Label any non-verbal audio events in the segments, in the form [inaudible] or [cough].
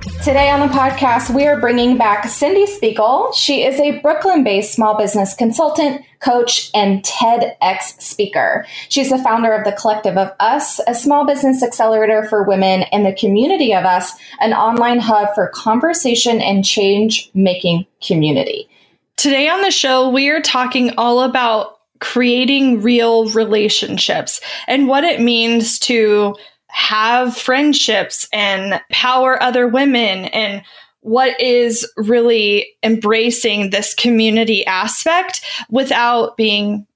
Today on the podcast, we are bringing back Cyndie Spiegel. She is a Brooklyn based small business consultant, coach, and TEDx speaker. She's the founder of the Collective of Us, a small business accelerator for women, and the Community of Us, an online hub for conversation and change making community. Today on the show, we are talking all about creating real relationships and what it means to have friendships and power other women? And what is really embracing this community aspect without being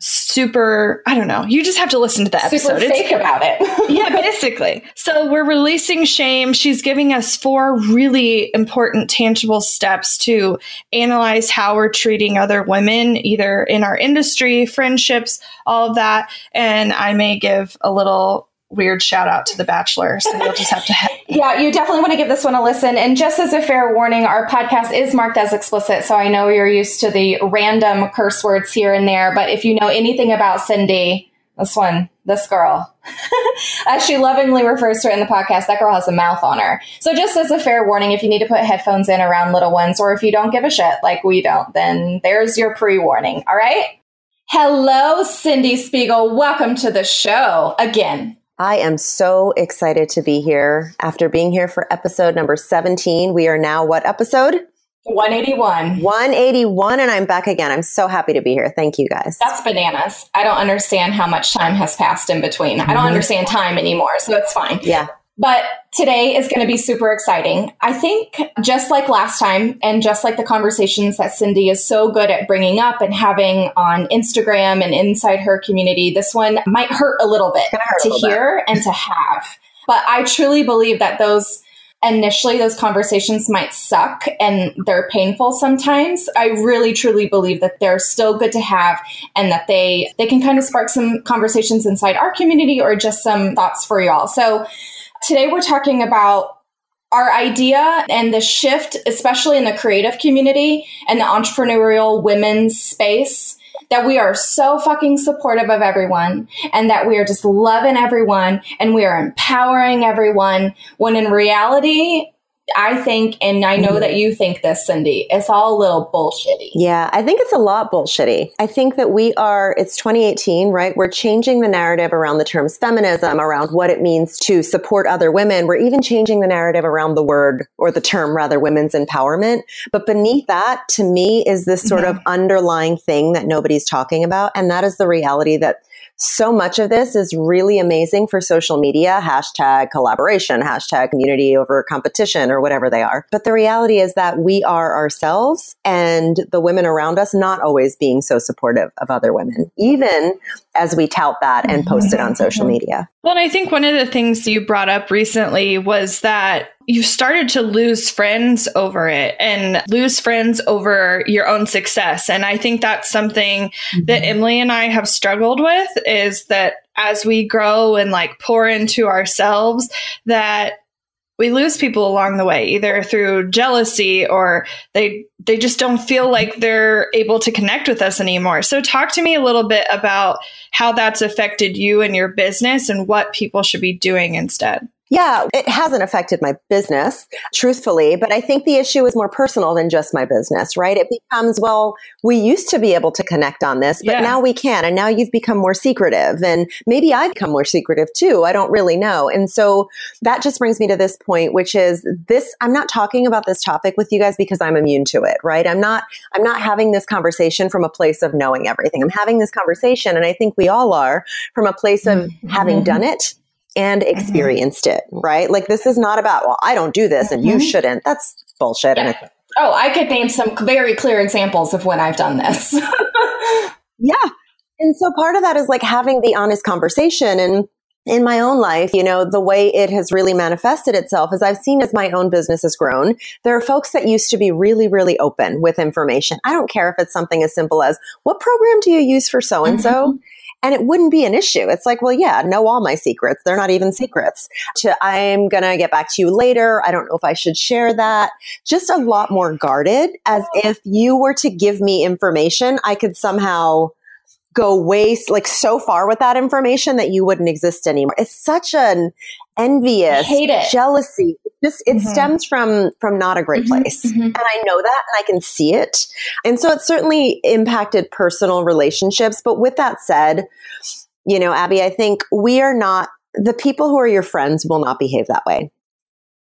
super i don't know you just have to listen to the episode. Super fake about it. [laughs] Yeah basically. So we're releasing shame. She's giving us four really important tangible steps to analyze how we're treating other women either in our industry friendships all of that. And i may give a little weird shout out to The Bachelor. So you'll just have to. yeah, you definitely want to give this one a listen. And just as a fair warning, our podcast is marked as explicit. So I know you're used to the random curse words here and there. But if you know anything about Cyndie, this one, this girl, [laughs] as she lovingly refers to it in the podcast, that girl has a mouth on her. So just as a fair warning, if you need to put headphones in around little ones, or if you don't give a shit like we don't, then there's your pre warning. All right. Hello, Cyndie Spiegel. Welcome to the show again. I am so excited to be here. After being here for episode number 17, we are now what episode? 181. 181, and I'm back again. I'm so happy to be here. Thank you guys. That's bananas. I don't understand how much time has passed in between. Mm-hmm. I don't mm-hmm. understand time anymore, so it's fine. Yeah. But today is going to be super exciting. I think just like last time, and just like the conversations that Cyndie is so good at bringing up and having on Instagram and inside her community, this one might hurt a little bit to hear bit. and to have. But I truly believe that those initially those conversations might suck and they're painful sometimes i really truly believe that they're still good to have and that they they can kind of spark some conversations inside our community or just some thoughts for y'all so Today, we're talking about our idea and the shift, especially in the creative community and the entrepreneurial women's space, that we are so fucking supportive of everyone and that we are just loving everyone and we are empowering everyone when in reality, I think, and I know mm-hmm. that you think this, Cyndie, it's all a little bullshitty. Yeah, I think it's a lot bullshitty. I think that we are, it's 2018, right? We're changing the narrative around the terms feminism, around what it means to support other women. We're even changing the narrative around the word or the term, rather, women's empowerment. But beneath that, to me, is this sort mm-hmm. of underlying thing that nobody's talking about. And that is the reality that so much of this is really amazing for social media, hashtag collaboration, hashtag community over competition or whatever they are. But the reality is that we are ourselves and the women around us not always being so supportive of other women, even as we tout that and post it on social mm-hmm. media. Well, and I think one of the things you brought up recently was that you started to lose friends over it and lose friends over your own success. And I think that's something mm-hmm. that Emily and I have struggled with is that as we grow and like pour into ourselves, that we lose people along the way either through jealousy or they they just don't feel like they're able to connect with us anymore so talk to me a little bit about how that's affected you and your business and what people should be doing instead Yeah, it hasn't affected my business, truthfully, but I think the issue is more personal than just my business, right? It becomes, well, we used to be able to connect on this, but Yeah. now we can. And now you've become more secretive. And maybe I've become more secretive too. I don't really know. And so that just brings me to this point, which is this I'm not talking about this topic with you guys because I'm immune to it, right? I'm not I'm not having this conversation from a place of knowing everything. I'm having this conversation, and I think we all are, from a place of having Mhm. done it and experienced it, right? Like this is not about, well, I don't do this and you Mhm. shouldn't. That's bullshit. And Yeah. Oh, I could name some very clear examples of when I've done this. [laughs] yeah. And so part of that is like having the honest conversation and in my own life, you know, the way it has really manifested itself is I've seen as my own business has grown, there are folks that used to be really, really open with information. I don't care if it's something as simple as what program do you use for so and so? And it wouldn't be an issue. It's like, well, yeah, know all my secrets. They're not even secrets. To I'm going to get back to you later. I don't know if I should share that. Just a lot more guarded as if you were to give me information, I could somehow go way like so far with that information that you wouldn't exist anymore. It's such an envious, hate it. jealousy. Just it Mhm. stems from from not a great Mhm, place. mhm. And I know that and I can see it. And so it certainly impacted personal relationships. But with that said, you know, Abby, I think we are not the people who are your friends will not behave that way.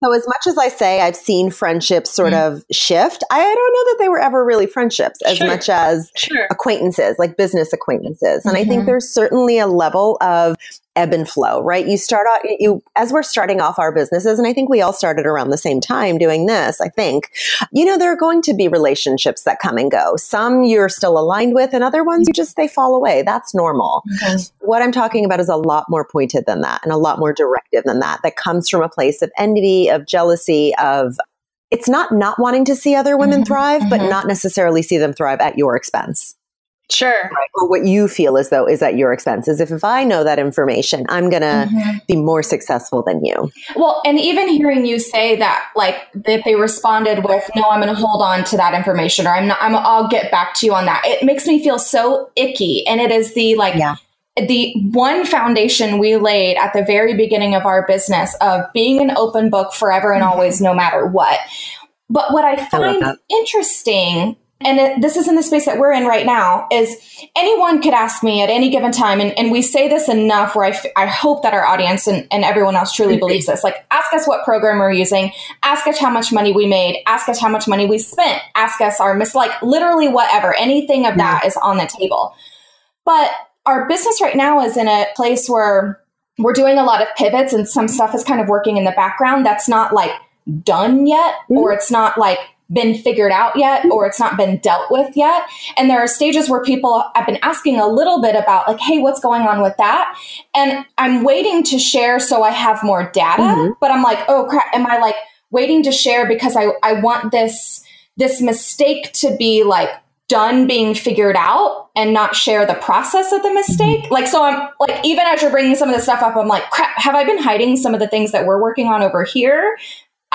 So as much as I say I've seen friendships sort Mm. of shift, I don't know that they were ever really friendships as Sure. much as Sure. acquaintances, like business acquaintances. And I think Mhm. there's certainly a level of ebb and flow, right? You start out, you, as we're starting off our businesses, and I think we all started around the same time doing this, I think, you know, there are going to be relationships that come and go. Some you're still aligned with, and other ones you just, they fall away. That's normal. Mhm. What I'm talking about is a lot more pointed than that and a lot more directive than that, that comes from a place of envy, of jealousy, of, it's not not wanting to see other women Mhm, thrive, but mhm. not necessarily see them thrive at your expense Sure. or what you feel as though is at your expense is if, if I know that information, I'm going to Mhm. be more successful than you. Well, and even hearing you say that, like that they responded with, "No, I'm going to hold on to that information," or "I'm not. I'm. I'll get back to you on that." It makes me feel so icky, and it is the like Yeah. the one foundation we laid at the very beginning of our business of being an open book forever and Mhm. always, no matter what. But what I find that. interesting, and it, this is in the space that we're in right now, is anyone could ask me at any given time, and, and we say this enough where I, f- I hope that our audience and, and everyone else truly mm-hmm. believes this. Like, ask us what program we're using, ask us how much money we made, ask us how much money we spent, ask us our mis, like literally whatever, anything of that is on the table. But our business right now is in a place where we're doing a lot of pivots and some stuff is kind of working in the background that's not like done yet or mm-hmm. it's not like been figured out yet or it's not been dealt with yet and there are stages where people I've been asking a little bit about like hey what's going on with that and i'm waiting to share so i have more data Mhm. but i'm like oh crap am i like waiting to share because i i want this this mistake to be like done being figured out and not share the process of the mistake. Like, so I'm like, even as you're bringing some of this stuff up, I'm like, crap, have I been hiding some of the things that we're working on over here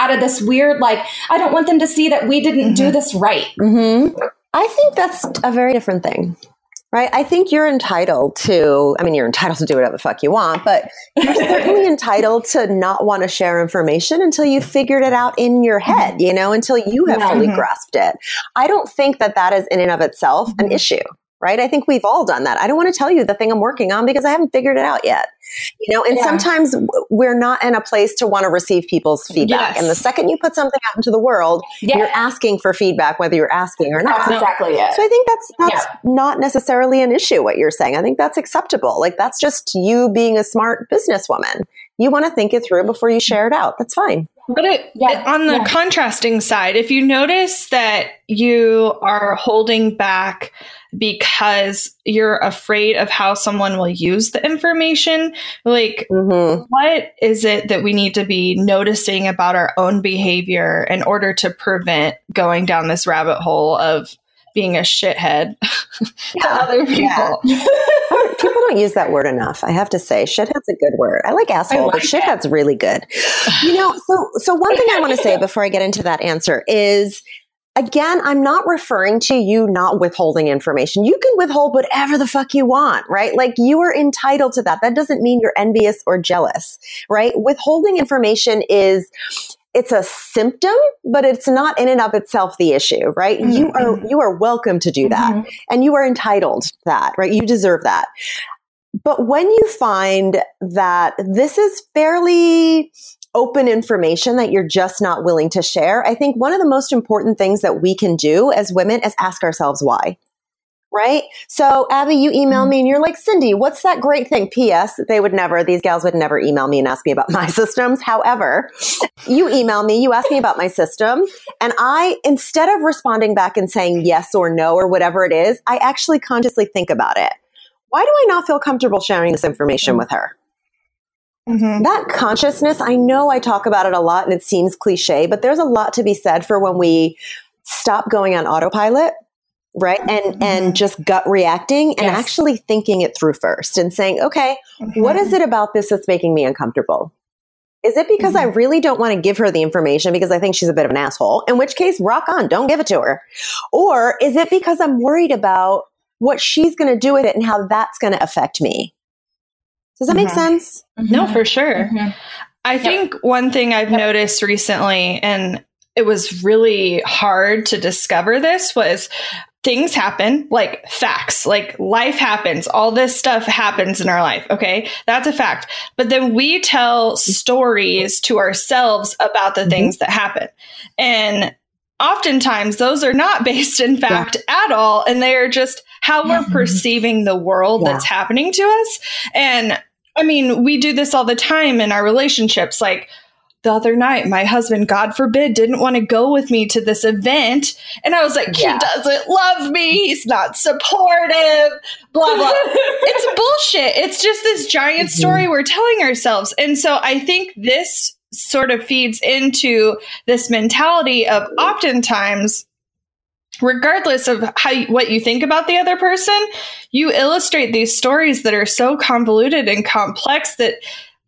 out of this weird, like, I don't want them to see that we didn't do this right. Mm-hmm. I think that's a very different thing. Right. I think you're entitled to, I mean, you're entitled to do whatever the fuck you want, but you're certainly entitled to not want to share information until you've figured it out in your head, you know, until you have Yeah. fully Mhm. grasped it. I don't think that that is in and of itself an Mhm. issue. Right. I think we've all done that. I don't want to tell you the thing I'm working on because I haven't figured it out yet. You know, and Yeah. sometimes we're not in a place to want to receive people's feedback. Yes. And the second you put something out into the world, Yeah, you're asking for feedback, whether you're asking or not. that's exactly it. So I think that's that's not necessarily an issue what you're saying. I think that's acceptable. Like that's just you being a smart businesswoman. You want to think it through before you share it out. That's fine. But it, Yeah, on the yeah. contrasting side, if you notice that you are holding back because you're afraid of how someone will use the information, like Mm-hmm. what is it that we need to be noticing about our own behavior in order to prevent going down this rabbit hole of being a shithead [laughs] to other people? [laughs] don't use that word enough. I have to say, shithead's a good word. I like asshole, like but shithead's really good. You know, so so one thing I want to say before I get into that answer is again, I'm not referring to you not withholding information. You can withhold whatever the fuck you want, right? Like you are entitled to that. That doesn't mean you're envious or jealous, right? Withholding information is it's a symptom, but it's not in and of itself the issue, right? Mm-hmm. You are you are welcome to do that. Mm-hmm. And you are entitled to that, right? You deserve that. But when you find that this is fairly open information that you're just not willing to share, I think one of the most important things that we can do as women is ask ourselves why. Right? So, Abby, you email mm-hmm. me and you're like, Cyndie, what's that great thing? P.S. They would never, these gals would never email me and ask me about [laughs] my systems. However, you email me, you ask me about my system, and I, instead of responding back and saying yes or no or whatever it is, I actually consciously think about it. Why do I not feel comfortable sharing this information with her? Mm-hmm. That consciousness, I know I talk about it a lot and it seems cliche, but there's a lot to be said for when we stop going on autopilot right and mm-hmm. and just gut reacting and yes. actually thinking it through first and saying okay mm-hmm. what is it about this that's making me uncomfortable is it because mm-hmm. I really don't want to give her the information because I think she's a bit of an asshole? In which case, rock on, don't give it to her. Or is it because I'm worried about what she's going to do with it and how that's going to affect me? Does that mm-hmm. make sense? Mm-hmm. No, for sure. Mm-hmm. I yep. think one thing I've yep. noticed recently, and it was really hard to discover this, was things happen, like facts, like life happens, all this stuff happens in our life. Okay. That's a fact. But then we tell stories to ourselves about the mm-hmm. things that happen. And oftentimes those are not based in fact yeah. at all. And they are just how we're perceiving the world yeah. that's happening to us. And I mean, we do this all the time in our relationships. Like the other night, my husband, God forbid, didn't want to go with me to this event. And I was like, yeah. he doesn't love me. He's not supportive, blah, blah. [laughs] it's bullshit. It's just this giant mm-hmm. story we're telling ourselves. And so I think this sort of feeds into this mentality of oftentimes regardless of how what you think about the other person, you illustrate these stories that are so convoluted and complex that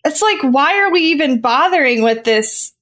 it's like why are we even bothering with this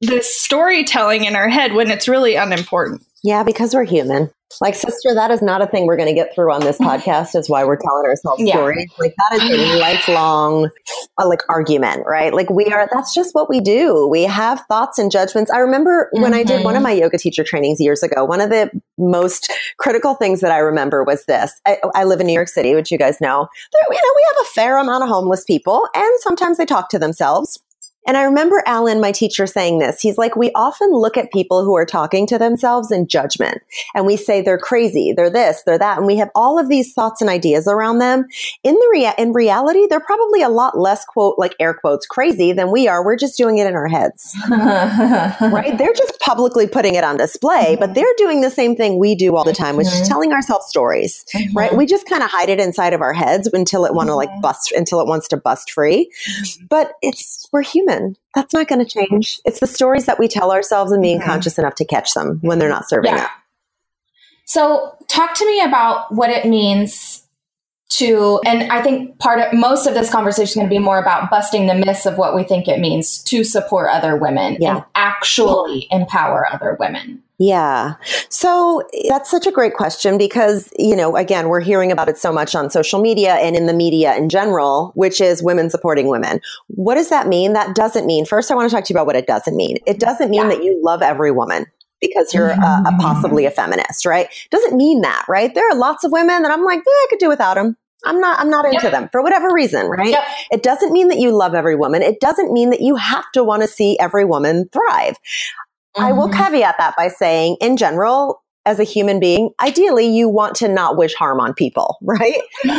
this storytelling in our head when it's really unimportant? Yeah, because we're human. Like, sister, that is not a thing we're going to get through on this [laughs] podcast. Is why we're telling ourselves yeah. stories. Like that is a [laughs] lifelong, uh, like argument, right? Like we are. That's just what we do. We have thoughts and judgments. I remember mm-hmm. when I did one of mm-hmm. my yoga teacher trainings years ago. One of the most critical things that I remember was this. I, I live in New York City, which you guys know. There, you know, we have a fair amount of homeless people, and sometimes they talk to themselves. And I remember Alan, my teacher, saying this. He's like, we often look at people who are talking to themselves in judgment and we say they're crazy, they're this, they're that. And we have all of these thoughts and ideas around them. In the rea- in reality, they're probably a lot less quote, like air quotes, crazy than we are. We're just doing it in our heads. [laughs] right? They're just publicly putting it on display, but they're doing the same thing we do all the time, which is mm-hmm. telling ourselves stories, mm-hmm. right? We just kind of hide it inside of our heads until it want to like mm-hmm. bust, until it wants to bust free. But it's, we're human human. That's not going to change. It's the stories that we tell ourselves and being mm-hmm. conscious enough to catch them when they're not serving yeah. So, talk to me about what it means to, and I think part of most of this conversation is going to be more about busting the myths of what we think it means to support other women yeah. and actually empower other women. Yeah. So that's such a great question because, you know, again, we're hearing about it so much on social media and in the media in general, which is women supporting women. What does that mean? That doesn't mean, first, I want to talk to you about what it doesn't mean. It doesn't mean yeah. that you love every woman because you're mm-hmm. a, a possibly a feminist, right? Doesn't mean that, right? There are lots of women that I'm like, eh, I could do without them. I'm not I'm not into yep. them for whatever reason, right? Yep. It doesn't mean that you love every woman. It doesn't mean that you have to want to see every woman thrive. Mm-hmm. I will mm-hmm. caveat that by saying, in general, as a human being, ideally you want to not wish harm on people, [laughs] right? with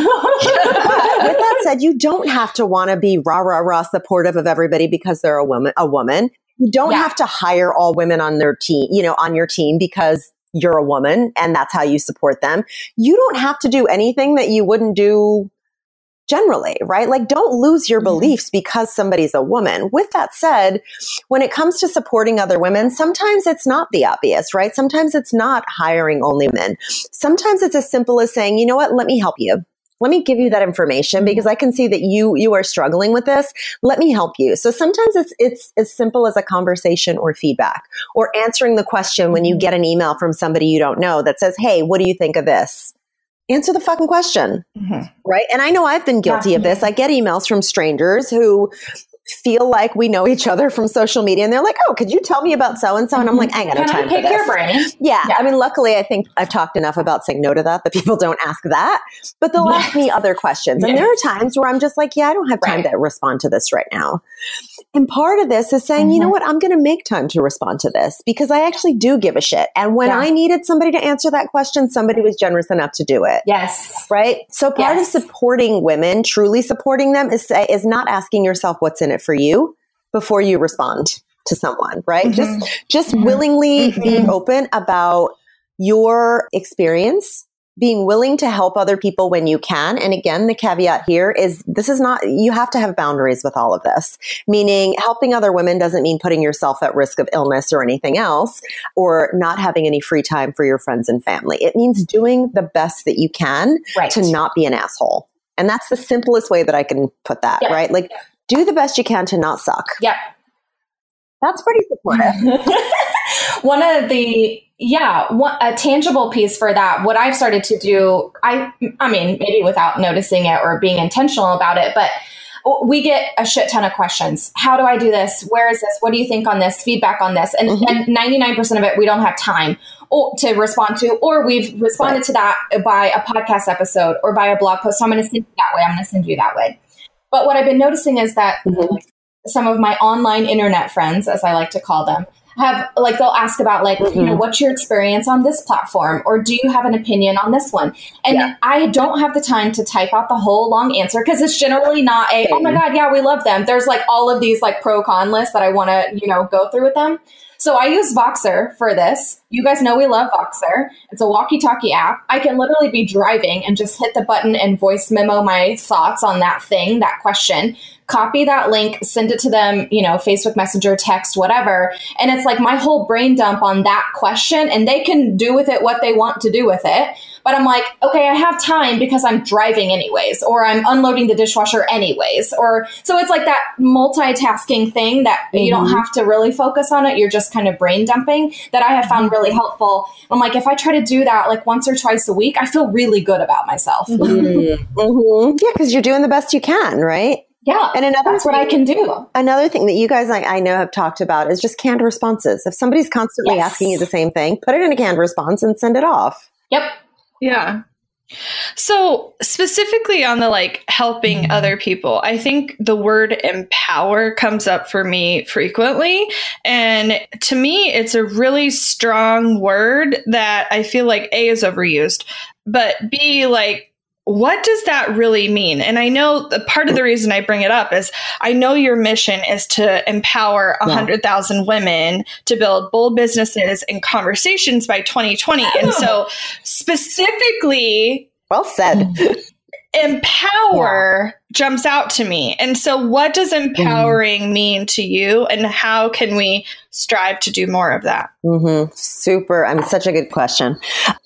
that said, you don't have to want to be rah rah rah supportive of everybody because they're a woman. A woman. You don't yeah. have to hire all women on their team, you know, on your team because you're a woman and that's how you support them. You don't have to do anything that you wouldn't do generally, right? Like don't lose your beliefs because somebody's a woman. With that said, when it comes to supporting other women, sometimes it's not the obvious, right? Sometimes it's not hiring only men. Sometimes it's as simple as saying, you know what, let me help you let me give you that information because I can see that you you are struggling with this. Let me help you. So sometimes it's it's as simple as a conversation or feedback or answering the question when you get an email from somebody you don't know that says, "Hey, what do you think of this?" Answer the fucking question. Mm-hmm. Right? And I know I've been guilty of this. I get emails from strangers who feel like we know each other from social media and they're like, oh, could you tell me about so and so? And I'm like, I ain't got no time for this. Your brain? Yeah, yeah. I mean, luckily, I think I've talked enough about saying no to that that people don't ask that, but they'll yes. ask me other questions. Yes. And there are times where I'm just like, yeah, I don't have time right. to respond to this right now. And part of this is saying, mm-hmm. you know mm-hmm. what? I'm going to make time to respond to this because I actually do give a shit. And when yeah. I needed somebody to answer that question, somebody was generous enough to do it. Yes. Right. So part yes. of supporting women, truly supporting them is, is not asking yourself what's in it for you before you respond to someone, right? Mm-hmm. Just, just mm-hmm. willingly mm-hmm. being open about your experience being willing to help other people when you can. And again, the caveat here is this is not, you have to have boundaries with all of this, meaning helping other women doesn't mean putting yourself at risk of illness or anything else, or not having any free time for your friends and family. It means doing the best that you can right. to not be an asshole. And that's the simplest way that I can put that, yeah. right? Like, yeah. do the best you can to not suck. Yeah. That's pretty supportive. [laughs] One of the yeah, one, a tangible piece for that. What I've started to do, I, I mean, maybe without noticing it or being intentional about it, but we get a shit ton of questions. How do I do this? Where is this? What do you think on this? Feedback on this? And, mm-hmm. and 99% of it, we don't have time to respond to, or we've responded right. to that by a podcast episode or by a blog post. So I'm going to send you that way. I'm going to send you that way. But what I've been noticing is that mm-hmm. some of my online internet friends, as I like to call them, have like they'll ask about like mm-hmm. you know mm-hmm. what's your experience on this platform or do you have an opinion on this one and yeah. i don't have the time to type out the whole long answer because it's generally not a oh my god yeah we love them there's like all of these like pro con lists that i want to you know go through with them so I use Voxer for this. You guys know we love Voxer. It's a walkie talkie app. I can literally be driving and just hit the button and voice memo my thoughts on that thing, that question, copy that link, send it to them, you know, Facebook Messenger, text, whatever. And it's like my whole brain dump on that question, and they can do with it what they want to do with it. But I'm like, okay, I have time because I'm driving anyways, or I'm unloading the dishwasher anyways. Or so it's like that multitasking thing that mm-hmm. you don't mm-hmm. have to really focus on it. You're just kind of brain dumping that I have found really helpful. I'm like, if I try to do that like once or twice a week, I feel really good about myself. Mm-hmm. [laughs] mm-hmm. Yeah, because you're doing the best you can, right? Yeah. And another that's thing, what I can do. Another thing that you guys I, I, know have talked about is just canned responses. If somebody's constantly yes. asking you the same thing, put it in a canned response and send it off. Yep. Yeah. So, specifically on the like helping mm-hmm. other people, I think the word empower comes up for me frequently. And to me, it's a really strong word that I feel like A is overused, but B, like, what does that really mean? And I know the part of the reason I bring it up is I know your mission is to empower 100,000 yeah. women to build bold businesses and conversations by 2020. And oh. so, specifically, well said. [laughs] empower yeah. jumps out to me. And so, what does empowering mm. mean to you, and how can we strive to do more of that? Mm-hmm. Super. I mean, such a good question.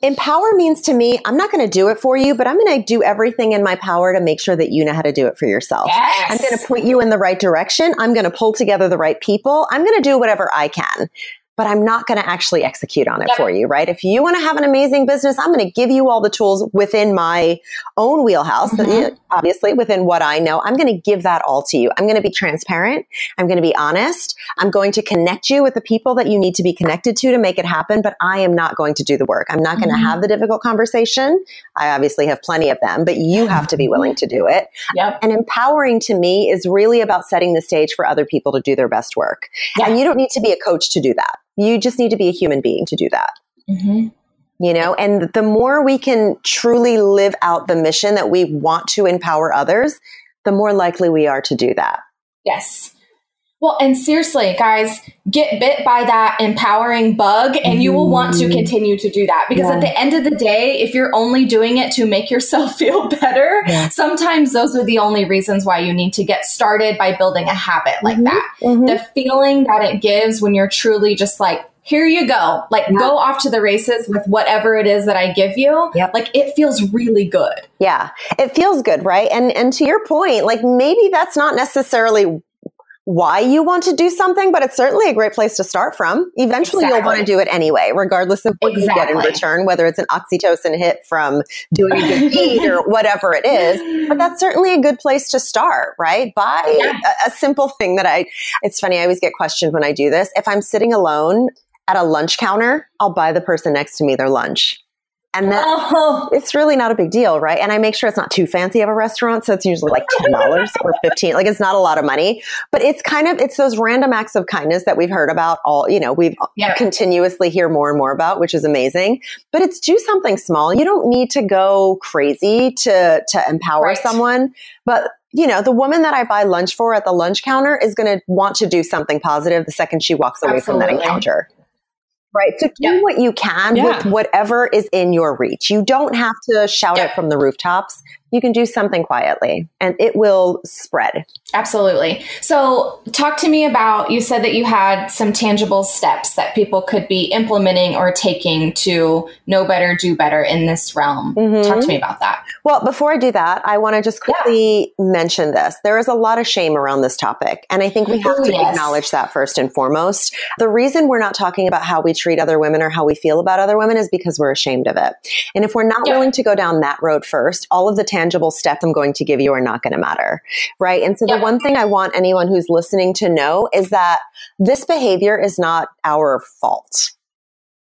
Empower means to me, I'm not going to do it for you, but I'm going to do everything in my power to make sure that you know how to do it for yourself. Yes. I'm going to point you in the right direction. I'm going to pull together the right people. I'm going to do whatever I can but I'm not going to actually execute on it yep. for you, right? If you want to have an amazing business, I'm going to give you all the tools within my own wheelhouse, mm-hmm. obviously within what I know. I'm going to give that all to you. I'm going to be transparent. I'm going to be honest. I'm going to connect you with the people that you need to be connected to to make it happen, but I am not going to do the work. I'm not going to mm-hmm. have the difficult conversation. I obviously have plenty of them, but you have to be willing to do it. Yep. And empowering to me is really about setting the stage for other people to do their best work. Yep. And you don't need to be a coach to do that. You just need to be a human being to do that. Mm-hmm. You know, and the more we can truly live out the mission that we want to empower others, the more likely we are to do that. Yes. Well, and seriously, guys, get bit by that empowering bug and you will want to mm-hmm. continue to do that because yeah. at the end of the day, if you're only doing it to make yourself [laughs] feel better, yeah. sometimes those are the only reasons why you need to get started by building a habit like mm-hmm. that. Mm-hmm. The feeling that it gives when you're truly just like here you go. Like Yeah. go off to the races with whatever it is that I give you. Yep. Like it feels really good. Yeah, it feels good, right? And and to your point, like maybe that's not necessarily why you want to do something, but it's certainly a great place to start from. Eventually, you'll want to do it anyway, regardless of what you get in return, whether it's an oxytocin hit from doing a good [laughs] deed or whatever it is. But that's certainly a good place to start, right? Buy Yeah. a, a simple thing that I. It's funny. I always get questioned when I do this. If I'm sitting alone at a lunch counter, I'll buy the person next to me their lunch. And then Oh, it's really not a big deal, right? And I make sure it's not too fancy of a restaurant, so it's usually like ten dollars or fifteen. Like it's not a lot of money, but it's kind of it's those random acts of kindness that we've heard about. All you know, we've yeah. continuously hear more and more about, which is amazing. But it's do something small. You don't need to go crazy to to empower Right. someone, but. You know, the woman that I buy lunch for at the lunch counter is going to want to do something positive the second she walks away from that encounter. Right. So do Yeah. what you can Yeah. with whatever is in your reach. You don't have to shout Yeah. it from the rooftops. You can do something quietly and it will spread. Absolutely. So, talk to me about you said that you had some tangible steps that people could be implementing or taking to know better, do better in this realm. Mhm. Talk to me about that. Well, before I do that, I want to just quickly mention this. There is a lot of shame around this topic. And I think we have Ooh, to yes. acknowledge that first and foremost. The reason we're not talking about how we treat other women or how we feel about other women is because we're ashamed of it. And if we're not Yeah. willing to go down that road first, all of the tangible steps I'm going to give you are not going to matter. Right. And so Yeah. the one thing I want anyone who's listening to know is that this behavior is not our fault.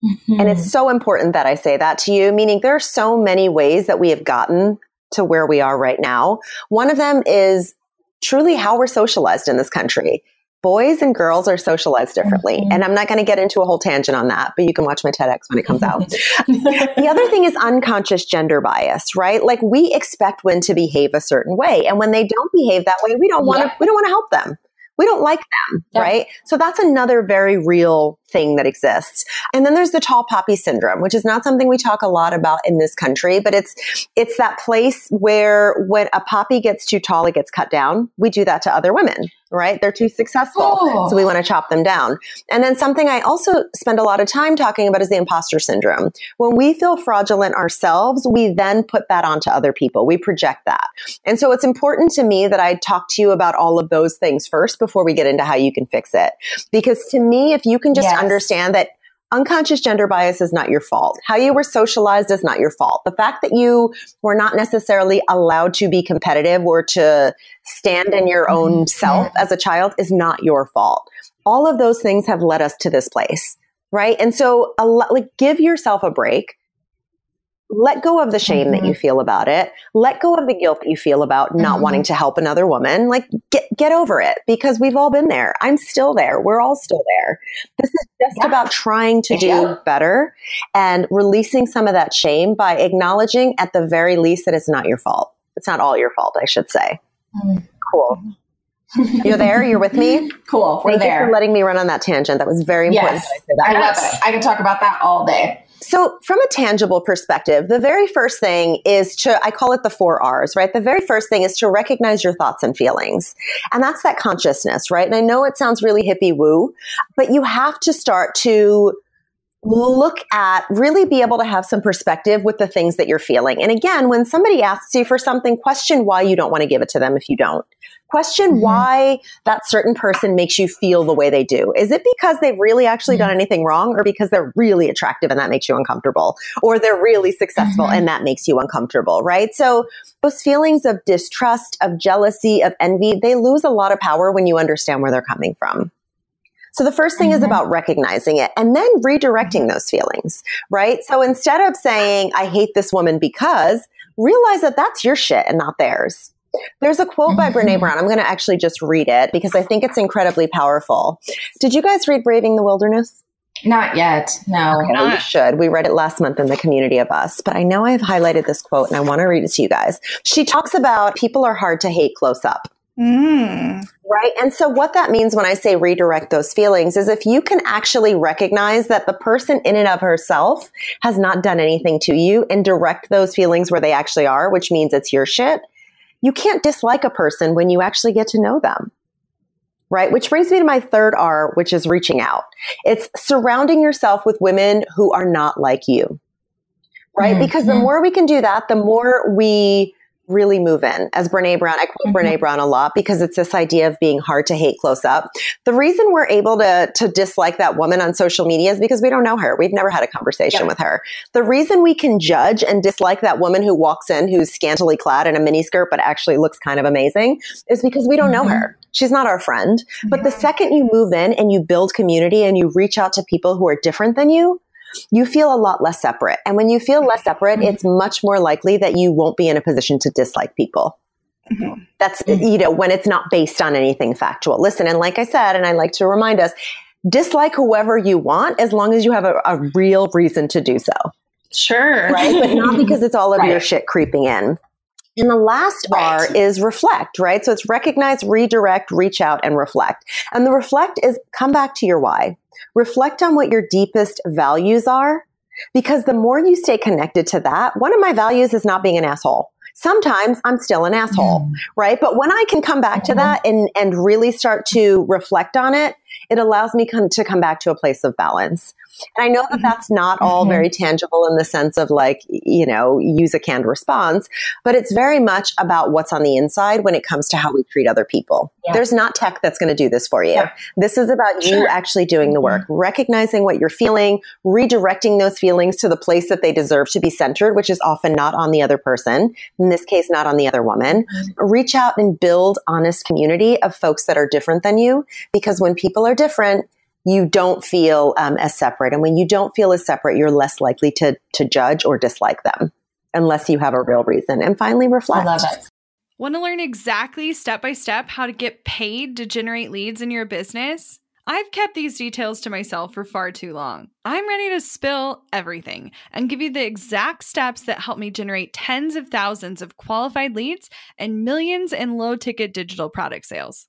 Mm-hmm. And it's so important that I say that to you, meaning there are so many ways that we have gotten to where we are right now. One of them is truly how we're socialized in this country. Boys and girls are socialized differently. Mhm. And I'm not going to get into a whole tangent on that, but you can watch my TEDx when it comes out. [laughs] The other thing is unconscious gender bias, right? Like we expect women to behave a certain way. And when they don't behave that way, we don't want to, Yeah. we don't want to help them. We don't like them, Yeah. right? So that's another very real thing that exists. And then there's the tall poppy syndrome, which is not something we talk a lot about in this country, but it's it's that place where when a poppy gets too tall, it gets cut down. We do that to other women, right? They're too successful. Oh. So we want to chop them down. And then something I also spend a lot of time talking about is the imposter syndrome. When we feel fraudulent ourselves, we then put that onto other people. We project that. And so it's important to me that I talk to you about all of those things first before we get into how you can fix it. Because to me, if you can just Understand that unconscious gender bias is not your fault. How you were socialized is not your fault. The fact that you were not necessarily allowed to be competitive or to stand in your own Mhm. self as a child is not your fault. All of those things have led us to this place, right? And so, like, give yourself a break. Let go of the shame that Mhm. you feel about it. Let go of the guilt that you feel about not Mhm. wanting to help another woman. Like, get get over it because we've all been there. I'm still there. We're all still there. This is just Yeah. about trying to do Yeah. better and releasing some of that shame by acknowledging, at the very least, that it's not your fault. It's not all your fault, I should say. Mm. Cool. You're there. You're with me. [laughs] cool. We're Thank you for letting me run on that tangent. That was very important. Yes. that I. I love it. I could talk about that all day. So, from a tangible perspective, the very first thing is to, I call it the four R's, right? The very first thing is to recognize your thoughts and feelings. And that's that consciousness, right? And I know it sounds really hippie woo, but you have to start to look at really be able to have some perspective with the things that you're feeling. And again, when somebody asks you for something, question why you don't want to give it to them if you don't. Question Mhm. why that certain person makes you feel the way they do. Is it because they've really actually done anything wrong or because they're really attractive and that makes you uncomfortable or they're really successful Mhm. and that makes you uncomfortable, right? So those feelings of distrust, of jealousy, of envy, they lose a lot of power when you understand where they're coming from. So the first thing is Mhm. about recognizing it and then redirecting those feelings, right? So instead of saying, I hate this woman because, realize that that's your shit and not theirs. There's a quote by Brene Mhm. Brown. I'm going to actually just read it because I think it's incredibly powerful. Did you guys read Braving the Wilderness? Not yet. No. Okay, well, you should. We read it last month in the community of us, but I know I've highlighted this quote and I want to read it to you guys. She talks about people are hard to hate close up. Mm. Right. And so, what that means when I say redirect those feelings is if you can actually recognize that the person in and of herself has not done anything to you and direct those feelings where they actually are, which means it's your shit, you can't dislike a person when you actually get to know them. right? Which brings me to my third R, which is reaching out. It's surrounding yourself with women who are not like you, right? Mm-hmm. Because the more we can do that, the more we really move in. As Brene Brown, I quote mm-hmm. Brene Brown a lot because it's this idea of being hard to hate close up. The reason we're able to, to dislike that woman on social media is because we don't know her. We've never had a conversation with her. The reason we can judge and dislike that woman who walks in who's scantily clad in a miniskirt but actually looks kind of amazing is because we don't mm-hmm. know her. She's not our friend. But the second you move in and you build community and you reach out to people who are different than you, you feel a lot less separate. And when you feel less separate, mm-hmm. it's much more likely that you won't be in a position to dislike people. Mm-hmm. That's, you know, when it's not based on anything factual. Listen, and like I said, and I like to remind us, dislike whoever you want as long as you have a, a real reason to do so. Sure. Right. But not [laughs] because it's all of right. your shit creeping in. And the last right. R is reflect, right? So it's recognize, redirect, reach out, and reflect. And the reflect is come back to your why reflect on what your deepest values are. Because the more you stay connected to that, one of my values is not being an asshole. Sometimes I'm still an asshole, mm. right? But when I can come back to mm-hmm. that and, and really start to reflect on it, it allows me come, to come back to a place of balance. And I know that mm-hmm. that's not all mm-hmm. very tangible in the sense of like, you know, use a canned response, but it's very much about what's on the inside when it comes to how we treat other people. Yeah. There's not tech that's going to do this for you. Yeah. This is about sure. you actually doing the work, mm-hmm. recognizing what you're feeling, redirecting those feelings to the place that they deserve to be centered, which is often not on the other person. In this case, not on the other woman. Mm-hmm. Reach out and build honest community of folks that are different than you because when people are different, you don't feel um, as separate. And when you don't feel as separate, you're less likely to, to judge or dislike them unless you have a real reason. And finally, reflect. I love it. Want to learn exactly step by step how to get paid to generate leads in your business? I've kept these details to myself for far too long. I'm ready to spill everything and give you the exact steps that help me generate tens of thousands of qualified leads and millions in low ticket digital product sales.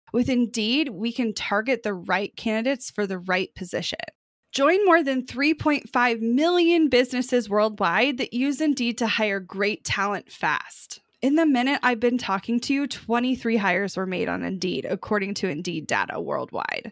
With Indeed, we can target the right candidates for the right position. Join more than 3.5 million businesses worldwide that use Indeed to hire great talent fast. In the minute I've been talking to you, 23 hires were made on Indeed, according to Indeed data worldwide.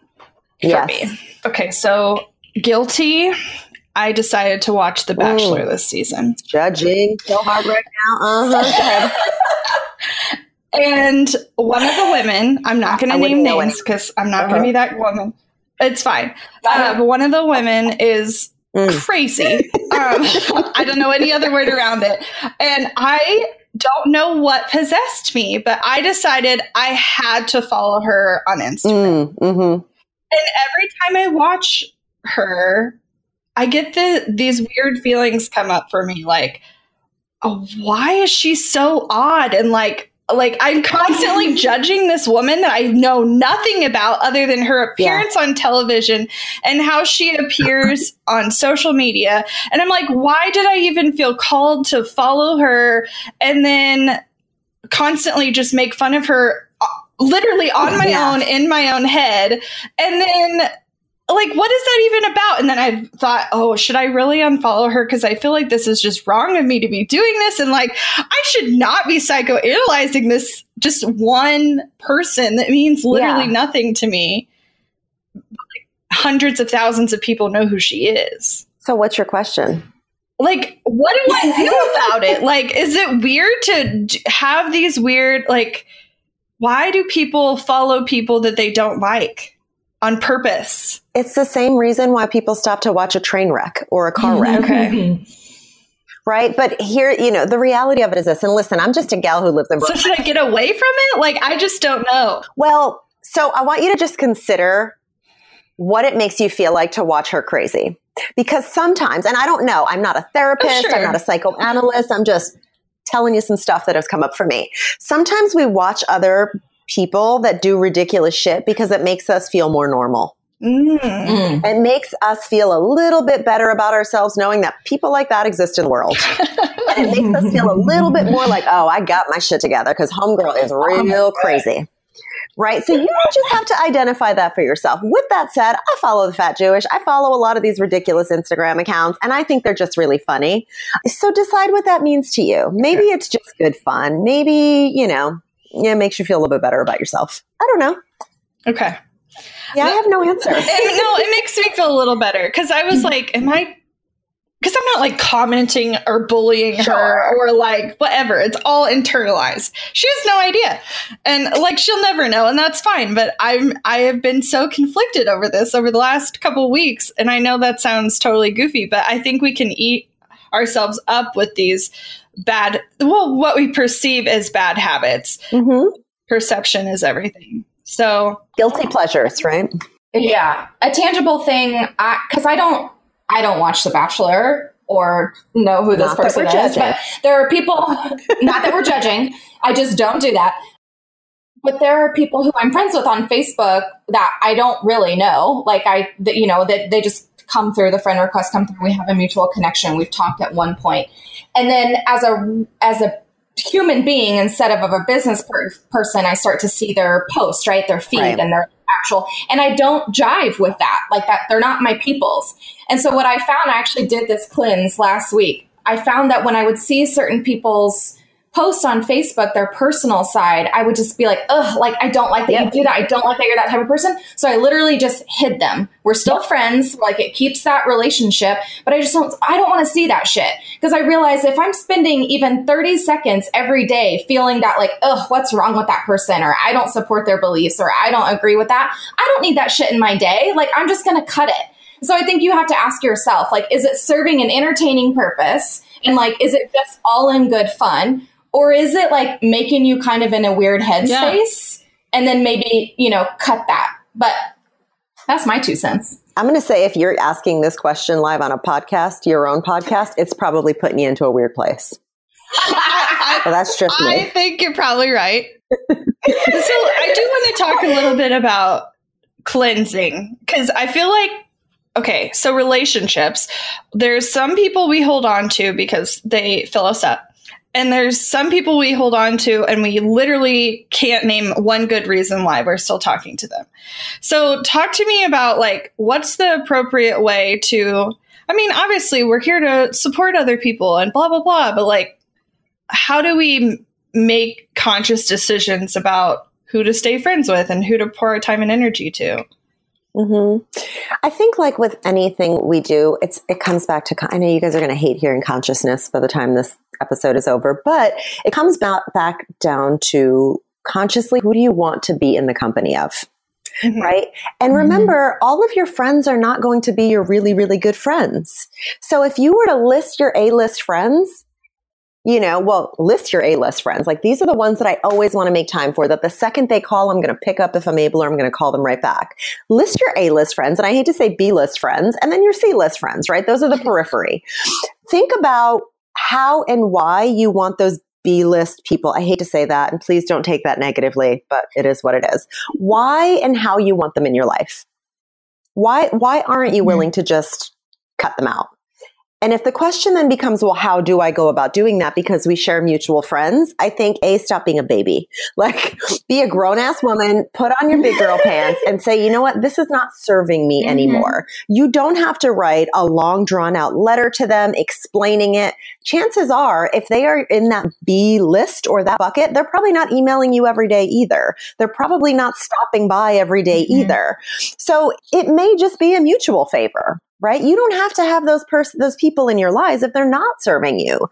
for Yes. me. Okay, so guilty. I decided to watch The Bachelor Ooh. this season. Judging so hard right now. [laughs] Uh huh. And one of the women, I'm not going to name names because I'm not going Uh-huh. to be that woman. It's fine. Uh, but one of the women is Mm. crazy. [laughs] Um, I don't know any other word around it. And I don't know what possessed me, but I decided I had to follow her on Instagram. Mm, hmm And every time I watch her, I get the these weird feelings come up for me like oh, why is she so odd? And like like I'm constantly [laughs] judging this woman that I know nothing about other than her appearance on television and how she appears [laughs] on social media. And I'm like why did I even feel called to follow her? And then constantly just make fun of her literally on my Yeah. own in my own head. And then like what is that even about? And then i thought oh should i really unfollow her? Because i feel like this is just wrong of me to be doing this. And like i should not be psychoanalyzing this just one person. That means literally Yeah. nothing to me. Hundreds of thousands of people know who she is. So, what's your question? like what do i [laughs] do about it? Like is it weird to have these weird like why do people follow people that they don't like on purpose It's the same reason why people stop to watch a train wreck or a car wreck, Okay. [laughs] right? But here, you know, the reality of it is this. And listen, I'm just a gal who lives in Brooklyn. so should i get away from it like i just don't know Well, so I want you to just consider what it makes you feel like to watch her crazy. Because sometimes, and I don't know, I'm not a therapist, oh, sure. I'm not a psychoanalyst, I'm just telling you some stuff that has come up for me. Sometimes we watch other people that do ridiculous shit because it makes us feel more normal. Mm. It makes us feel a little bit better about ourselves knowing that people like that exist in the world. and it makes us feel a little bit more like, oh, I got my shit together because Homegirl is [laughs] real crazy. Right. So you just have to identify that for yourself. With that said, I follow the Fat Jewish. I follow a lot of these ridiculous Instagram accounts and I think they're just really funny. So decide what that means to you. Maybe it's just good fun. Maybe, you know, yeah, it makes you feel a little bit better about yourself. I don't know. okay Yeah, I have no answer. [laughs] No it makes me feel a little better because i was mm-hmm. like am i because i'm not like commenting or bullying her or like whatever. It's all internalized. She has no idea. And like she'll never know and that's fine but i'm i have been so conflicted over this over the last couple weeks and i know that sounds totally goofy but i think we can eat ourselves up with these bad well what we perceive as bad habits. Hmm perception is everything. So Guilty pleasures, right? Yeah, a tangible thing. Because I, don't, I don't watch The Bachelor or know who this Not person is. judging. But there are people. not that we're judging. I just don't do that. But there are people who I'm friends with on Facebook that I don't really know. Like I, that, you know, that they just come through the friend request come through. We have a mutual connection. We've talked at one point, and then as a as a human being instead of, of a business per- person, I start to see their post right, their feed Right. and their actual, and I don't jive with that. Like that, they're not my peoples. And so what I found, I actually did this cleanse last week. I found that when I would see certain people's posts on Facebook, their personal side, I would just be like, ugh, like I don't like that Yep. you do that. I don't like that you're that type of person. So I literally just hid them. We're still friends, like it keeps that relationship, but I just don't I don't want to see that shit. Because I realize if I'm spending even 30 seconds every day feeling that like, ugh, what's wrong with that person? Or I don't support their beliefs or I don't agree with that, I don't need that shit in my day. Like I'm just gonna cut it. So I think you have to ask yourself, like, is it serving an entertaining purpose? And like, is it just all in good fun? Or is it like making you kind of in a weird headspace? And then maybe, you know, cut that. But that's my two cents. I'm going to say if you're asking this question live on a podcast, your own podcast, it's probably putting you into a weird place. I, [laughs] But that's just me. I think you're probably right. [laughs] so I do want to talk a little bit about cleansing because I feel like okay, so relationships, there's some people we hold on to because they fill us up. And there's some people we hold on to, and we literally can't name one good reason why we're still talking to them. So, talk to me about like what's the appropriate way to. I mean, obviously, we're here to support other people and blah, blah, blah, but like, how do we make conscious decisions about who to stay friends with and who to pour our time and energy to? Mm-hmm. I think, like with anything we do, it's it comes back to. I know you guys are going to hate hearing consciousness by the time this episode is over, but it comes back back down to consciously who do you want to be in the company of, mm-hmm. right? And remember, mm-hmm. all of your friends are not going to be your really really good friends. So if you were to list your A list friends, you know, well, list your A list friends. Like these are the ones that I always want to make time for, that the second they call, I'm going to pick up if I'm able or I'm going to call them right back. List your A list friends. And I hate to say B list friends and then your C list friends, right? Those are the [laughs] periphery. Think about how and why you want those B list people. I hate to say that. And please don't take that negatively, but it is what it is. Why and how you want them in your life. Why, why aren't you mm-hmm. willing to just cut them out? And if the question then becomes, well, how do I go about doing that? Because we share mutual friends, I think A, stop being a baby. [laughs] Like, be a grown ass woman, put on your big girl [laughs] pants and say, you know what? This is not serving me mm-hmm. anymore. You don't have to write a long drawn out letter to them explaining it. Chances are, if they are in that B list or that bucket, they're probably not emailing you every day either. They're probably not stopping by every day mm-hmm. either. So it may just be a mutual favor right? You don't have to have those person those people in your lives if they're not serving you.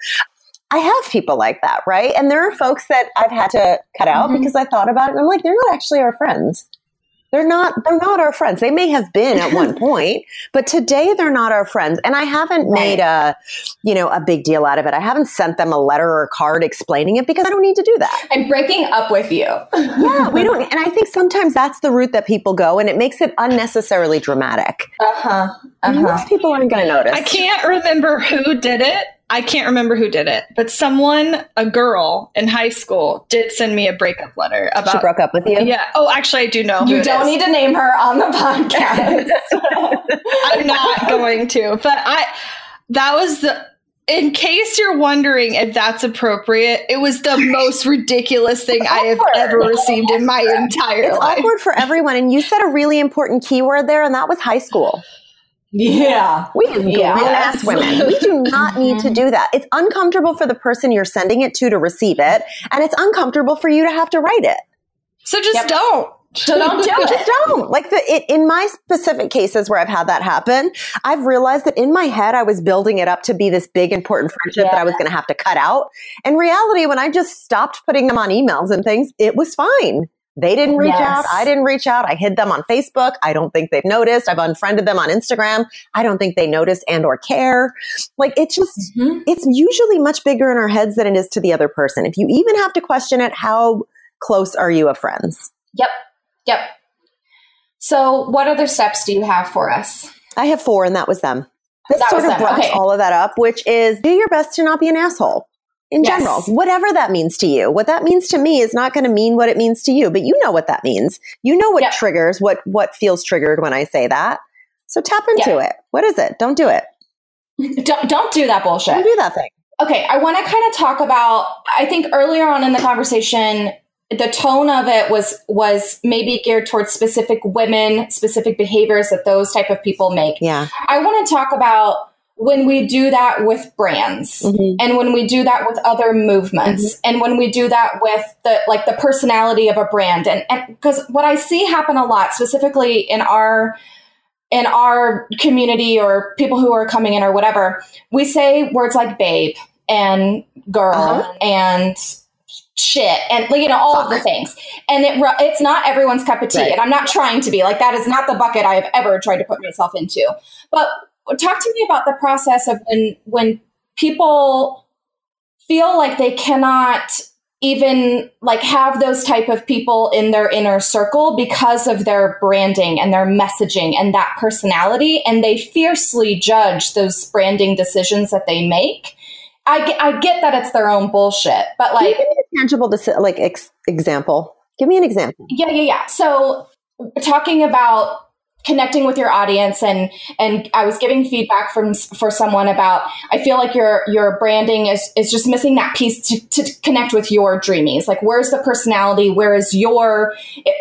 I have people like that, right? And there are folks that I've had to cut out mm-hmm. because I thought about it and I'm like, they're not actually our friends. They're not they're not our friends. They may have been at one [laughs] point, but today they're not our friends. And I haven't right. made a you know a big deal out of it. I haven't sent them a letter or a card explaining it because I don't need to do that. I'm breaking up with you. [laughs] yeah, we don't and I think sometimes that's the route that people go and it makes it unnecessarily dramatic. Uh-huh. uh-huh. Most people aren't going to notice. I can't remember who did it I can't remember who did it, but someone, a girl in high school, did send me a breakup letter about. She broke up with you. Yeah. Oh, actually, I do know. You don't need to name her on the podcast. [laughs] [laughs] I'm not going to, but I. That was the. In case you're wondering if that's appropriate, it was the most ridiculous thing I have ever received in my entire it's life. It's awkward for everyone, and you said a really important keyword there, and that was high school. Yeah. We as yeah. grown ass women. We do not need to do that. It's uncomfortable for the person you're sending it to to receive it, and it's uncomfortable for you to have to write it. So just yep. don't. So don't do [laughs] it. Just don't. Like the it, in my specific cases where I've had that happen, I've realized that in my head I was building it up to be this big important friendship yeah. that I was going to have to cut out. In reality, when I just stopped putting them on emails and things, it was fine. They didn't reach yes. out. I didn't reach out. I hid them on Facebook. I don't think they've noticed. I've unfriended them on Instagram. I don't think they notice and or care. Like it's just, mm-hmm. it's usually much bigger in our heads than it is to the other person. If you even have to question it, how close are you of friends? Yep. Yep. So what other steps do you have for us? I have four and that was them. This that sort of wraps okay. all of that up, which is do your best to not be an asshole in yes. general, whatever that means to you. What that means to me is not going to mean what it means to you, but you know what that means. You know what yep. triggers, what what feels triggered when I say that. So tap into yep. it. What is it? Don't do it. [laughs] Don't don't do that bullshit. Don't do that thing. Okay, I want to kind of talk about I think earlier on in the conversation the tone of it was was maybe geared towards specific women, specific behaviors that those type of people make. Yeah. I want to talk about when we do that with brands mm-hmm. and when we do that with other movements mm-hmm. and when we do that with the like the personality of a brand and because what i see happen a lot specifically in our in our community or people who are coming in or whatever we say words like babe and girl uh-huh. and shit and you know all Fuck. of the things and it it's not everyone's cup of tea right. and i'm not trying to be like that is not the bucket i have ever tried to put myself into but talk to me about the process of when when people feel like they cannot even like have those type of people in their inner circle because of their branding and their messaging and that personality and they fiercely judge those branding decisions that they make. I, I get that it's their own bullshit but like tangible like ex- example. Give me an example. Yeah yeah yeah. So talking about connecting with your audience and and I was giving feedback from for someone about I feel like your your branding is is just missing that piece to, to connect with your dreamies. Like where's the personality? Where is your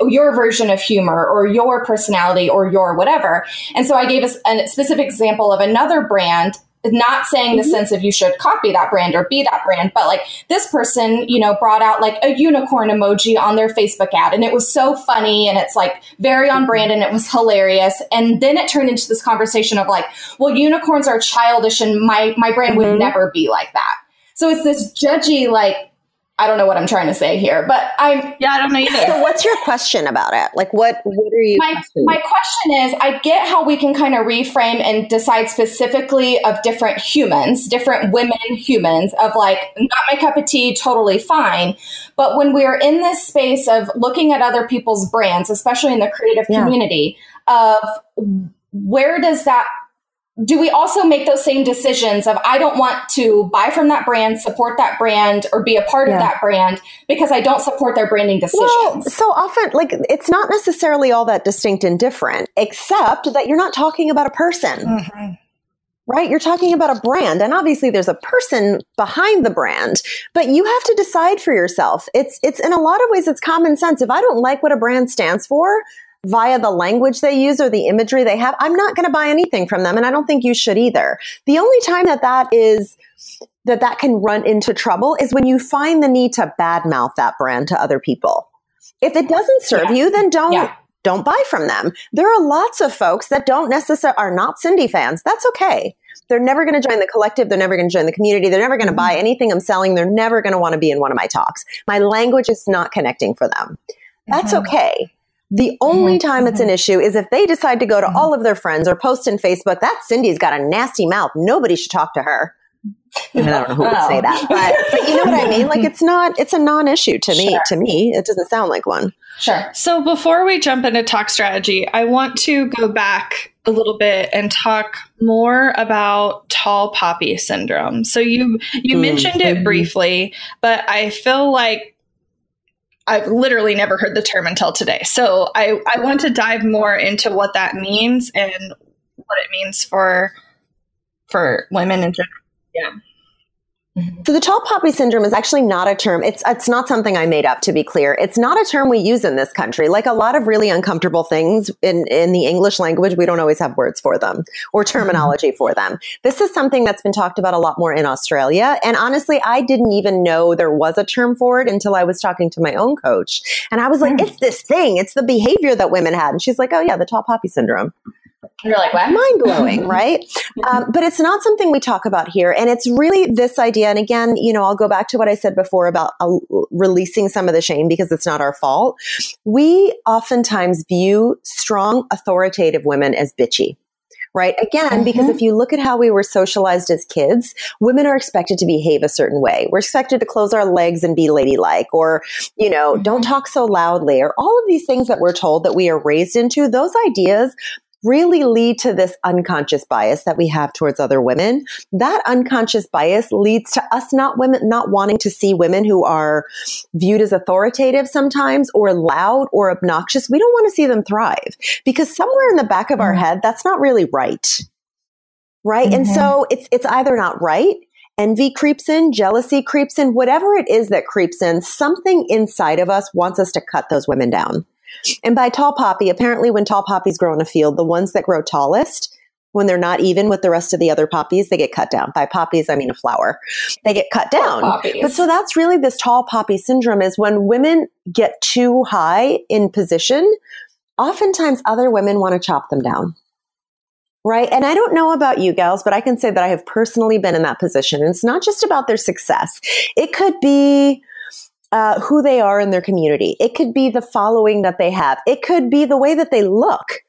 your version of humor or your personality or your whatever? And so I gave us a specific example of another brand not saying the mm-hmm. sense of you should copy that brand or be that brand, but like this person, you know, brought out like a unicorn emoji on their Facebook ad and it was so funny and it's like very on brand and it was hilarious. And then it turned into this conversation of like, well, unicorns are childish and my, my brand mm-hmm. would never be like that. So it's this judgy, like, I don't know what I'm trying to say here, but I'm yeah, I don't know either. So what's your question about it? Like what what are you My my question is I get how we can kind of reframe and decide specifically of different humans, different women humans of like not my cup of tea, totally fine. But when we're in this space of looking at other people's brands, especially in the creative yeah. community, of where does that do we also make those same decisions of I don't want to buy from that brand, support that brand, or be a part yeah. of that brand because I don't support their branding decisions? Well, so often, like it's not necessarily all that distinct and different, except that you're not talking about a person. Mm-hmm. Right? You're talking about a brand. And obviously there's a person behind the brand, but you have to decide for yourself. It's, it's in a lot of ways, it's common sense. If I don't like what a brand stands for, via the language they use or the imagery they have, I'm not going to buy anything from them. And I don't think you should either. The only time that that is, that that can run into trouble is when you find the need to badmouth that brand to other people. If it doesn't serve yeah. you, then don't. Yeah. Don't buy from them. There are lots of folks that don't necessarily are not Cyndie fans. That's okay they're never going to join the collective. They're never going to join the community. They're never going to buy mm-hmm. anything I'm selling. They're never going to want to be in one of my talks. My language is not connecting for them. That's mm-hmm. okay. The only mm-hmm. time it's an mm-hmm. issue is if they decide to go to mm-hmm. all of their friends or post in Facebook, that Cyndie's got a nasty mouth. Nobody should talk to her. I, mean, I don't know who would say that, but, but you know what I mean? Like [laughs] it's not, it's a non-issue to me. Sure. To me, it doesn't sound like one. Sure. So before we jump into talk strategy, I want to go back a little bit and talk more about tall poppy syndrome. So you you mm-hmm. mentioned it briefly, but I feel like I've literally never heard the term until today. So I, I want to dive more into what that means and what it means for for women in general. Yeah. Mm-hmm. So the tall poppy syndrome is actually not a term. It's it's not something I made up to be clear. It's not a term we use in this country. Like a lot of really uncomfortable things in in the English language, we don't always have words for them or mm-hmm. terminology for them. This is something that's been talked about a lot more in Australia, and honestly, I didn't even know there was a term for it until I was talking to my own coach. And I was like, mm. "It's this thing. It's the behavior that women had." And she's like, "Oh yeah, the tall poppy syndrome." You're like, what? Mind blowing, [laughs] right? um, but it's not something we talk about here. And it's really this idea. And again, you know, I'll go back to what I said before about uh, releasing some of the shame because it's not our fault. We oftentimes view strong, authoritative women as bitchy right? Again, mm-hmm. because if you look at how we were socialized as kids, women are expected to behave a certain way. We're expected to close our legs and be ladylike, or, you know, mm-hmm. don't talk so loudly, or all of these things that we're told that we are raised into. Those ideas really lead to this unconscious bias that we have towards other women. That unconscious bias leads to us not women, not wanting to see women who are viewed as authoritative sometimes or loud or obnoxious. We don't want to see them thrive because somewhere in the back of mm-hmm. our head, that's not really right. Right. Mm-hmm. And so it's, it's either not right envy creeps in, jealousy creeps in, whatever it is that creeps in, something inside of us wants us to cut those women down. And by tall poppy, apparently when tall poppies grow in a field, the ones that grow tallest, when they're not even with the rest of the other poppies, they get cut down. By poppies, I mean a flower. They get cut down. But so that's really this tall poppy syndrome is when women get too high in position, oftentimes other women want to chop them down. Right. And I don't know about you gals, but I can say that I have personally been in that position. And it's not just about their success. It could be uh, who they are in their community. It could be the following that they have. It could be the way that they look,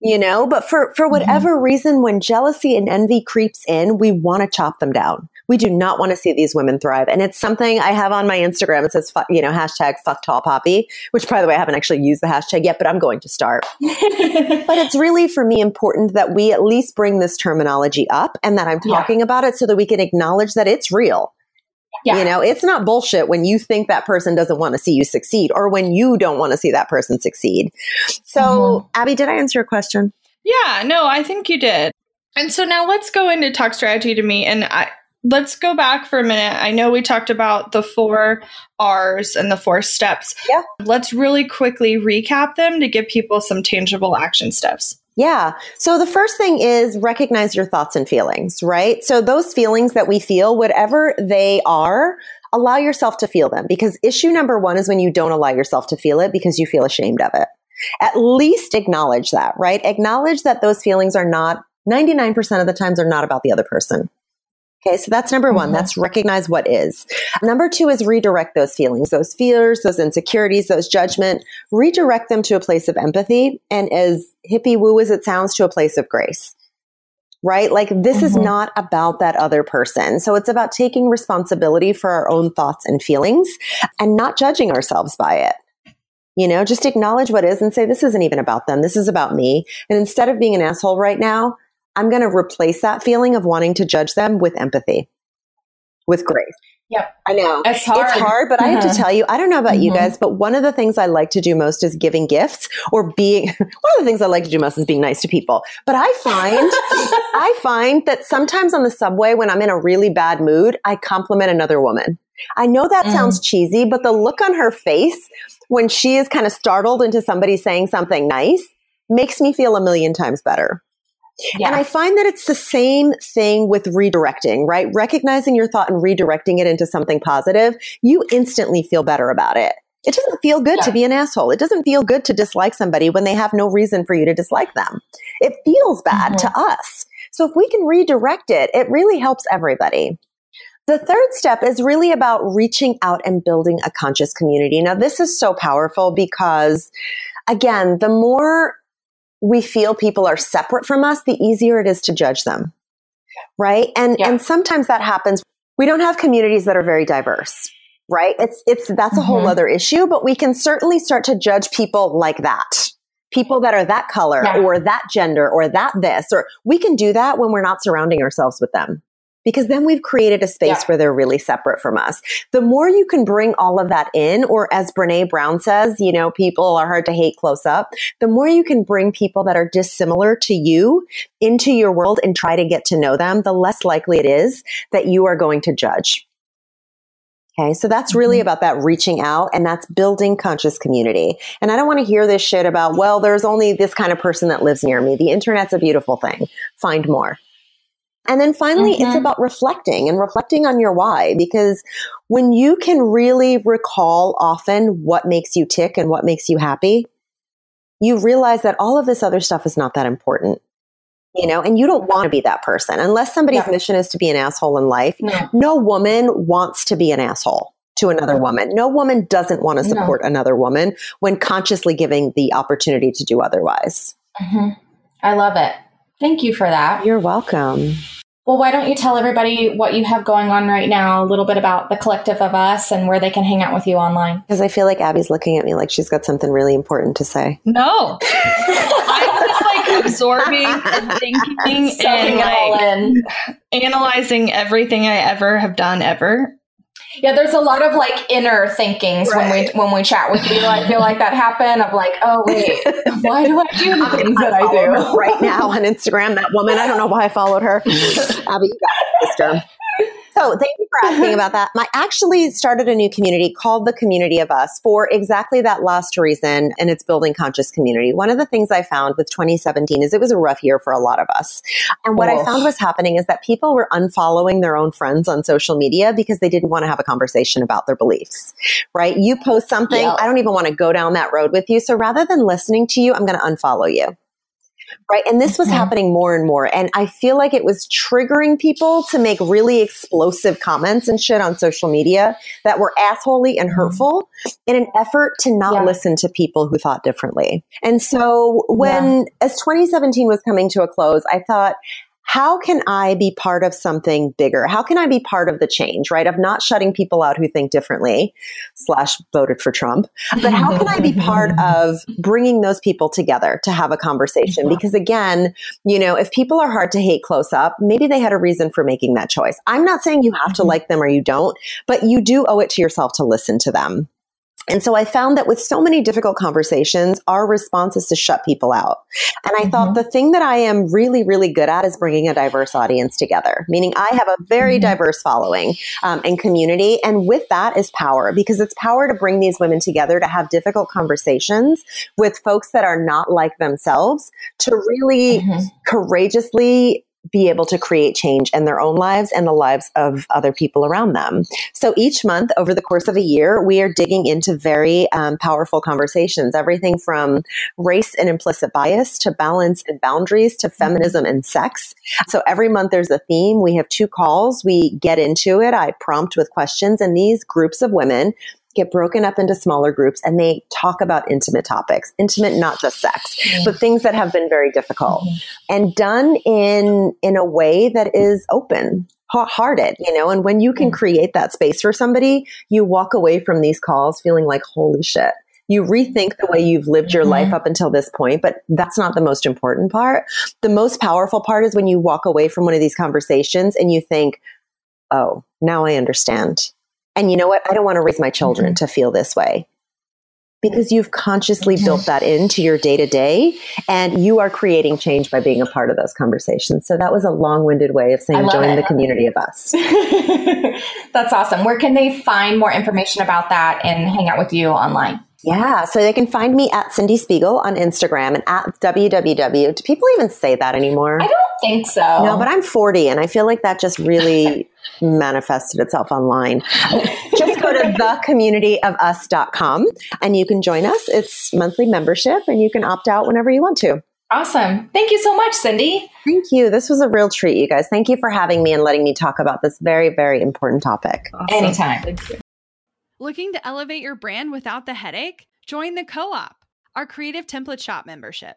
you know, but for, for mm-hmm. whatever mm-hmm. reason, when jealousy and envy creeps in, we want to chop them down. We do not want to see these women thrive. And it's something I have on my Instagram. It says, you know, hashtag fuck tall poppy, which by the way, I haven't actually used the hashtag yet, but I'm going to start. [laughs] but it's really for me important that we at least bring this terminology up and that I'm talking yeah. about it so that we can acknowledge that it's real Yeah. You know, it's not bullshit when you think that person doesn't want to see you succeed or when you don't want to see that person succeed. So, mm-hmm. Abby, did I answer your question? Yeah, no, I think you did. And so now let's go into talk strategy to me. And I, let's go back for a minute. I know we talked about the four R's and the four steps. Yeah. Let's really quickly recap them to give people some tangible action steps. Yeah. So the first thing is recognize your thoughts and feelings, right? So those feelings that we feel, whatever they are, allow yourself to feel them because issue number one is when you don't allow yourself to feel it because you feel ashamed of it. At least acknowledge that, right? Acknowledge that those feelings are not 99% of the times are not about the other person. Okay, so that's number one. Mm-hmm. That's recognize what is. Number two is redirect those feelings, those fears, those insecurities, those judgment, redirect them to a place of empathy and as hippie woo as it sounds, to a place of grace. Right? Like this mm-hmm. is not about that other person. So it's about taking responsibility for our own thoughts and feelings and not judging ourselves by it. You know, just acknowledge what is and say, this isn't even about them. This is about me. And instead of being an asshole right now, I'm going to replace that feeling of wanting to judge them with empathy, with grace. Yep. I know. It's hard. It's hard, but I have to [laughs] tell you, I don't know about mm-hmm. you guys, but one of the things I like to do most is giving gifts or being, [laughs] one of the things I like to do most is being nice to people. But I find, [laughs] I find that sometimes on the subway when I'm in a really bad mood, I compliment another woman. I know that mm. sounds cheesy, but the look on her face when she is kind of startled into somebody saying something nice makes me feel a million times better. Yeah. And I find that it's the same thing with redirecting, right? Recognizing your thought and redirecting it into something positive, you instantly feel better about it. It doesn't feel good yeah. to be an asshole. It doesn't feel good to dislike somebody when they have no reason for you to dislike them. It feels bad mm-hmm. to us. So if we can redirect it, it really helps everybody. The third step is really about reaching out and building a conscious community. Now, this is so powerful because again, the more we feel people are separate from us, the easier it is to judge them. Right. And, yeah. and sometimes that happens. We don't have communities that are very diverse. Right. It's, it's, that's a mm-hmm. whole other issue, but we can certainly start to judge people like that. People that are that color yeah. or that gender or that this, or we can do that when we're not surrounding ourselves with them because then we've created a space yeah. where they're really separate from us. The more you can bring all of that in, or as Brene Brown says, you know, people are hard to hate close up. The more you can bring people that are dissimilar to you into your world and try to get to know them, the less likely it is that you are going to judge. Okay, so that's really mm-hmm. about that reaching out and that's building conscious community. And I don't want to hear this shit about, well, there's only this kind of person that lives near me. The internet's a beautiful thing. Find more. And then finally, mm-hmm. it's about reflecting and reflecting on your why, because when you can really recall often what makes you tick and what makes you happy, you realize that all of this other stuff is not that important. You know, and you don't want to be that person unless somebody's yeah. mission is to be an asshole in life. No. no woman wants to be an asshole to another woman. No woman doesn't want to support no. another woman when consciously giving the opportunity to do otherwise. Mm-hmm. I love it. Thank you for that. You're welcome. Well, why don't you tell everybody what you have going on right now, a little bit about the collective of us and where they can hang out with you online? Because I feel like Abby's looking at me like she's got something really important to say. No. [laughs] I'm just like absorbing and thinking and like analyzing everything I ever have done ever yeah, there's a lot of like inner thinkings right. when we when we chat with you. I feel like that happen of like, oh wait, [laughs] why do I do the things that I do right now on Instagram? That woman, I don't know why I followed her. [laughs] Abby, you got it, sister. So thank you for asking about that. I actually started a new community called the Community of Us for exactly that last reason, and it's building conscious community. One of the things I found with 2017 is it was a rough year for a lot of us. And what oh. I found was happening is that people were unfollowing their own friends on social media because they didn't want to have a conversation about their beliefs, right? You post something, yep. I don't even want to go down that road with you. So rather than listening to you, I'm going to unfollow you. Right. And this was mm-hmm. happening more and more. And I feel like it was triggering people to make really explosive comments and shit on social media that were assholey and mm-hmm. hurtful in an effort to not yeah. listen to people who thought differently. And so when, yeah. as 2017 was coming to a close, I thought, how can I be part of something bigger? How can I be part of the change, right? Of not shutting people out who think differently, slash voted for Trump, but how can I be part [laughs] of bringing those people together to have a conversation? Because again, you know, if people are hard to hate close up, maybe they had a reason for making that choice. I'm not saying you have to mm-hmm. like them or you don't, but you do owe it to yourself to listen to them. And so I found that with so many difficult conversations, our response is to shut people out. And I mm-hmm. thought the thing that I am really, really good at is bringing a diverse audience together, meaning I have a very mm-hmm. diverse following um, and community. And with that is power because it's power to bring these women together to have difficult conversations with folks that are not like themselves to really mm-hmm. courageously be able to create change in their own lives and the lives of other people around them. So each month over the course of a year, we are digging into very um, powerful conversations, everything from race and implicit bias to balance and boundaries to feminism and sex. So every month there's a theme. We have two calls. We get into it. I prompt with questions and these groups of women get broken up into smaller groups and they talk about intimate topics, intimate, not just sex, mm-hmm. but things that have been very difficult mm-hmm. and done in, in a way that is open hearted, you know, and when you can create that space for somebody, you walk away from these calls feeling like, holy shit. You rethink the way you've lived your mm-hmm. life up until this point, but that's not the most important part. The most powerful part is when you walk away from one of these conversations and you think, oh, now I understand. And you know what? I don't want to raise my children mm-hmm. to feel this way because you've consciously built that into your day to day and you are creating change by being a part of those conversations. So that was a long winded way of saying join it. the community of us. [laughs] That's awesome. Where can they find more information about that and hang out with you online? Yeah, so they can find me at Cyndie Spiegel on Instagram and at www. Do people even say that anymore? I don't think so. No, but I'm 40 and I feel like that just really [laughs] manifested itself online. [laughs] just go to thecommunityofus.com and you can join us. It's monthly membership and you can opt out whenever you want to. Awesome. Thank you so much, Cyndie. Thank you. This was a real treat, you guys. Thank you for having me and letting me talk about this very, very important topic. Awesome. Anytime. Looking to elevate your brand without the headache? Join the Co op, our creative template shop membership.